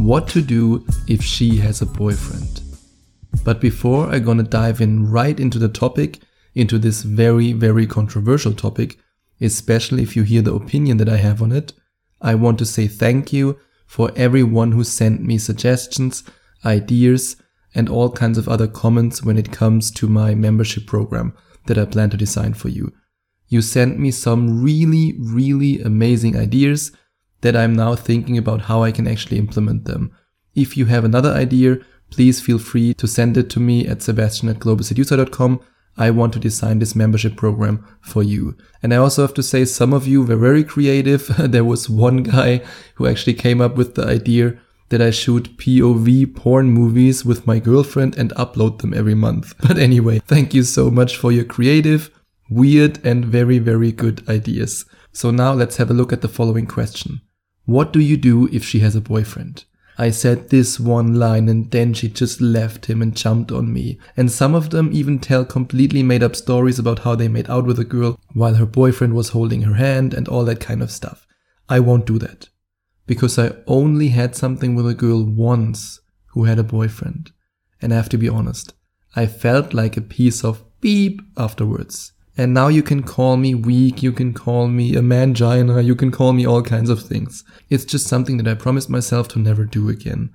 what to do if she has a boyfriend. But before I'm gonna dive in right into the topic, into this very, very controversial topic, especially if you hear the opinion that I have on it, I want to say thank you for everyone who sent me suggestions, ideas, and all kinds of other comments when it comes to my membership program that I plan to design for you. You sent me some really, really amazing ideas that I'm now thinking about how I can actually implement them. If you have another idea, please feel free to send it to me at sebastian at globalseducer.com. I want to design this membership program for you. And I also have to say some of you were very creative. there was one guy who actually came up with the idea that I shoot POV porn movies with my girlfriend and upload them every month. But anyway, thank you so much for your creative, weird and very, very good ideas. So now let's have a look at the following question. What do you do if she has a boyfriend? I said this one line and then she just left him and jumped on me. And some of them even tell completely made up stories about how they made out with a girl while her boyfriend was holding her hand and all that kind of stuff. I won't do that. Because I only had something with a girl once who had a boyfriend. And I have to be honest, I felt like a piece of beep afterwards. And now you can call me weak, you can call me a mangina, you can call me all kinds of things. It's just something that I promised myself to never do again.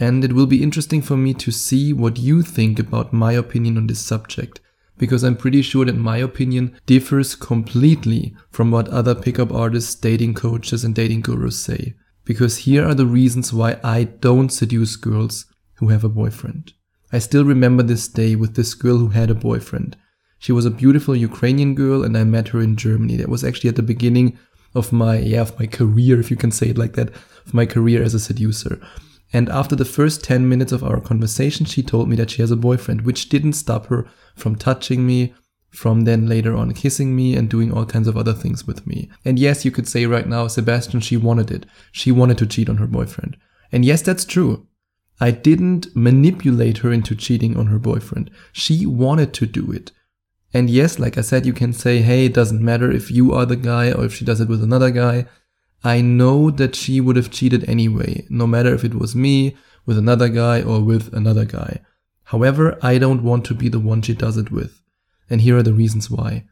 And it will be interesting for me to see what you think about my opinion on this subject, because I'm pretty sure that my opinion differs completely from what other pickup artists, dating coaches, and dating gurus say. Because here are the reasons why I don't seduce girls who have a boyfriend. I still remember this day with this girl who had a boyfriend. She was a beautiful Ukrainian girl and I met her in Germany. That was actually at the beginning of my, yeah, of my career, if you can say it like that, of my career as a seducer. And after the first 10 minutes of our conversation, she told me that she has a boyfriend, which didn't stop her from touching me, from then later on kissing me and doing all kinds of other things with me. And yes, you could say right now, Sebastian, she wanted it. She wanted to cheat on her boyfriend. And yes, that's true. I didn't manipulate her into cheating on her boyfriend. She wanted to do it. And yes, like I said, you can say, hey, it doesn't matter if you are the guy or if she does it with another guy. I know that she would have cheated anyway, no matter if it was me, with another guy, or with another guy. However, I don't want to be the one she does it with. And here are the reasons why.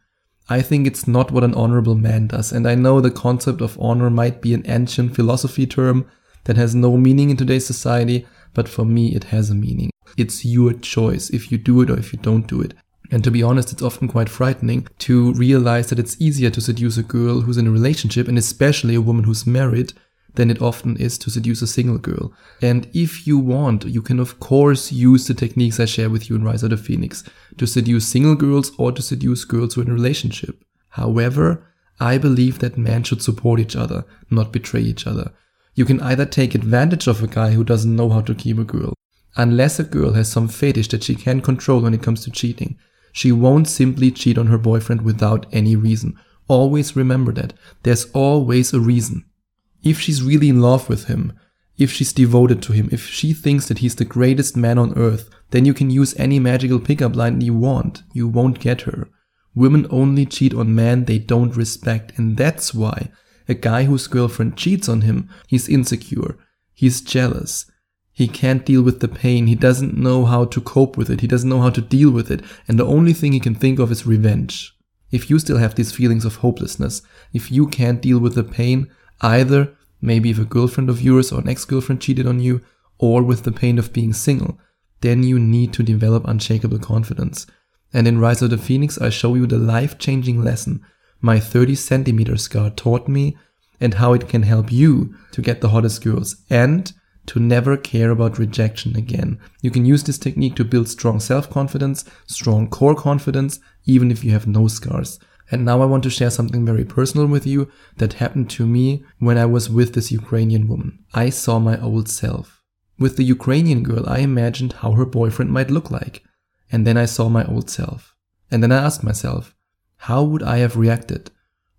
I think it's not what an honorable man does, and I know the concept of honor might be an ancient philosophy term that has no meaning in today's society, but for me it has a meaning. It's your choice if you do it or if you don't do it. And to be honest, it's often quite frightening to realize that it's easier to seduce a girl who's in a relationship, and especially a woman who's married, than it often is to seduce a single girl. And if you want, you can of course use the techniques I share with you in Rise of the Phoenix to seduce single girls or to seduce girls who are in a relationship. However, I believe that men should support each other, not betray each other. You can either take advantage of a guy who doesn't know how to keep a girl, unless a girl has some fetish that she can control when it comes to cheating. She won't simply cheat on her boyfriend without any reason. Always remember that. There's always a reason. If she's really in love with him, if she's devoted to him, if she thinks that he's the greatest man on earth, then you can use any magical pickup line you want. You won't get her. Women only cheat on men they don't respect, and that's why a guy whose girlfriend cheats on him, he's insecure, he's jealous, he can't deal with the pain. He doesn't know how to cope with it. He doesn't know how to deal with it. And the only thing he can think of is revenge. If you still have these feelings of hopelessness, if you can't deal with the pain, either maybe if a girlfriend of yours or an ex-girlfriend cheated on you, or with the pain of being single, then you need to develop unshakable confidence. And in Rise of the Phoenix, I show you the life-changing lesson my 30 centimeter scar taught me and how it can help you to get the hottest girls and to never care about rejection again. You can use this technique to build strong self-confidence, strong core confidence, even if you have no scars. And now I want to share something very personal with you that happened to me when I was with this Ukrainian woman. I saw my old self. With the Ukrainian girl, I imagined how her boyfriend might look like. And then I saw my old self. And then I asked myself, how would I have reacted?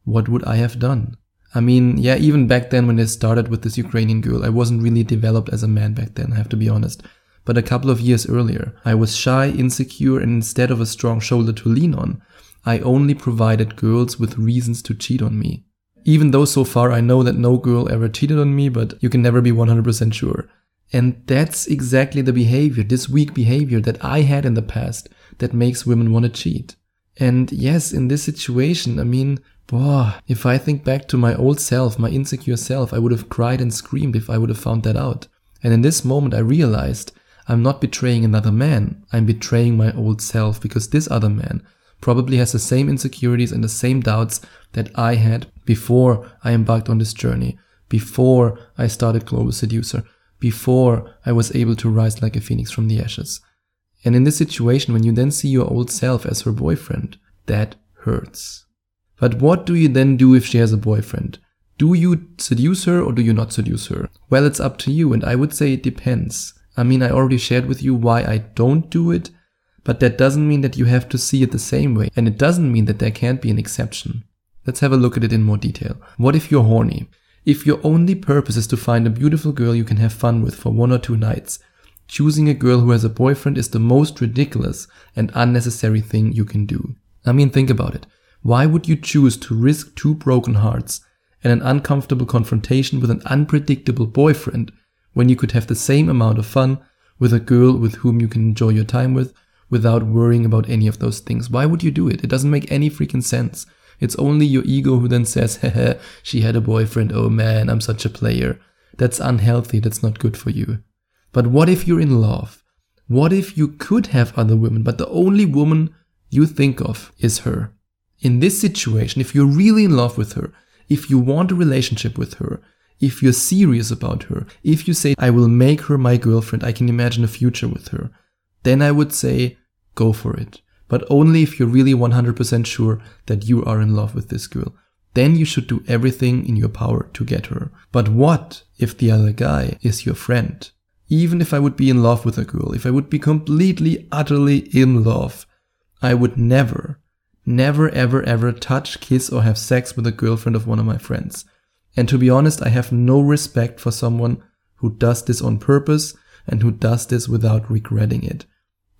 What would I have done? I mean, yeah, even back then when I started with this Ukrainian girl, I wasn't really developed as a man back then, I have to be honest. But a couple of years earlier, I was shy, insecure, and instead of a strong shoulder to lean on, I only provided girls with reasons to cheat on me. Even though so far I know that no girl ever cheated on me, but you can never be 100% sure. And that's exactly the behavior, this weak behavior that I had in the past that makes women want to cheat. And yes, in this situation, I mean, boah, if I think back to my old self, my insecure self, I would have cried and screamed if I would have found that out. And in this moment, I realized I'm not betraying another man, I'm betraying my old self because this other man probably has the same insecurities and the same doubts that I had before I embarked on this journey, before I started Global Seducer, before I was able to rise like a phoenix from the ashes. And in this situation, when you then see your old self as her boyfriend, that hurts. But what do you then do if she has a boyfriend? Do you seduce her or do you not seduce her? Well, it's up to you, and I would say it depends. I mean, I already shared with you why I don't do it, but that doesn't mean that you have to see it the same way, and it doesn't mean that there can't be an exception. Let's have a look at it in more detail. What if you're horny? If your only purpose is to find a beautiful girl you can have fun with for one or two nights, choosing a girl who has a boyfriend is the most ridiculous and unnecessary thing you can do. I mean, think about it. Why would you choose to risk two broken hearts and an uncomfortable confrontation with an unpredictable boyfriend when you could have the same amount of fun with a girl with whom you can enjoy your time with without worrying about any of those things. Why would you do it? It doesn't make any freaking sense. It's only your ego who then says, Hehe, she had a boyfriend. Oh man, I'm such a player. That's unhealthy. That's not good for you. But what if you're in love? What if you could have other women, but the only woman you think of is her? In this situation, if you're really in love with her, if you want a relationship with her, if you're serious about her, if you say, I will make her my girlfriend, I can imagine a future with her, then I would say, go for it. But only if you're really 100% sure that you are in love with this girl. Then you should do everything in your power to get her. But what if the other guy is your friend? Even if I would be in love with a girl, if I would be completely, utterly in love, I would never, never, ever, ever touch, kiss, or have sex with a girlfriend of one of my friends. And to be honest, I have no respect for someone who does this on purpose and who does this without regretting it.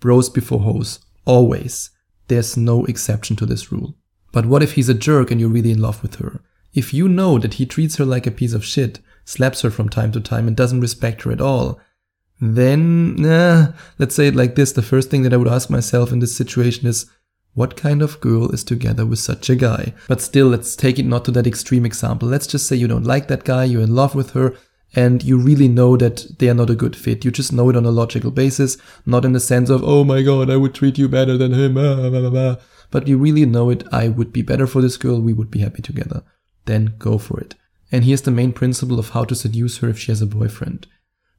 Bros before hoes. Always. There's no exception to this rule. But what if he's a jerk and you're really in love with her? If you know that he treats her like a piece of shit, slaps her from time to time, and doesn't respect her at all, then, let's say it like this the first thing that I would ask myself in this situation is, what kind of girl is together with such a guy? But still, let's take it not to that extreme example. Let's just say you don't like that guy, you're in love with her, and you really know that they are not a good fit. You just know it on a logical basis, not in the sense of, oh my god, I would treat you better than him, but you really know it, I would be better for this girl, we would be happy together. Then go for it. And here's the main principle of how to seduce her if she has a boyfriend.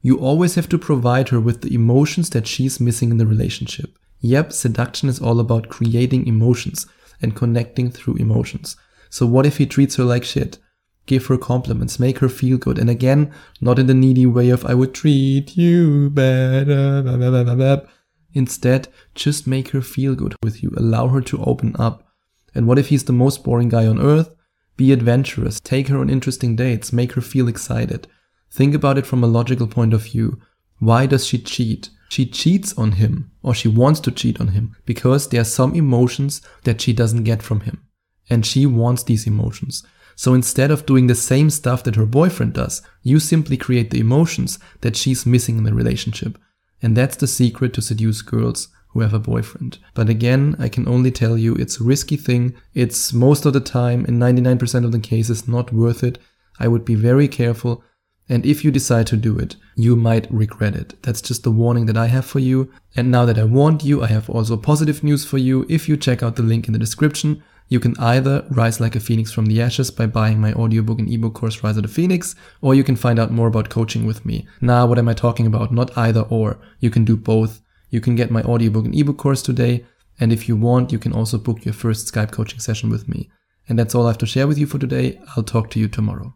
You always have to provide her with the emotions that she's missing in the relationship. Yep, seduction is all about creating emotions and connecting through emotions. So what if he treats her like shit? give her compliments, make her feel good. And again, not in the needy way of I would treat you better. Instead, just make her feel good with you. Allow her to open up. And what if he's the most boring guy on earth? Be adventurous. Take her on interesting dates. Make her feel excited. Think about it from a logical point of view. Why does she cheat? She cheats on him, or she wants to cheat on him, because there are some emotions that she doesn't get from him. And she wants these emotions. So instead of doing the same stuff that her boyfriend does, you simply create the emotions that she's missing in the relationship. And that's the secret to seduce girls who have a boyfriend. But again, I can only tell you it's a risky thing. It's most of the time, in 99% of the cases, not worth it. I would be very careful. And if you decide to do it, you might regret it. That's just the warning that I have for you. And now that I warned you, I have also positive news for you. If you check out the link in the description, you can either rise like a phoenix from the ashes by buying my audiobook and ebook course Rise of the Phoenix, or you can find out more about coaching with me. Now, what am I talking about? Not either or. You can do both. You can get my audiobook and ebook course today, and if you want, you can also book your first Skype coaching session with me. And that's all I have to share with you for today. I'll talk to you tomorrow.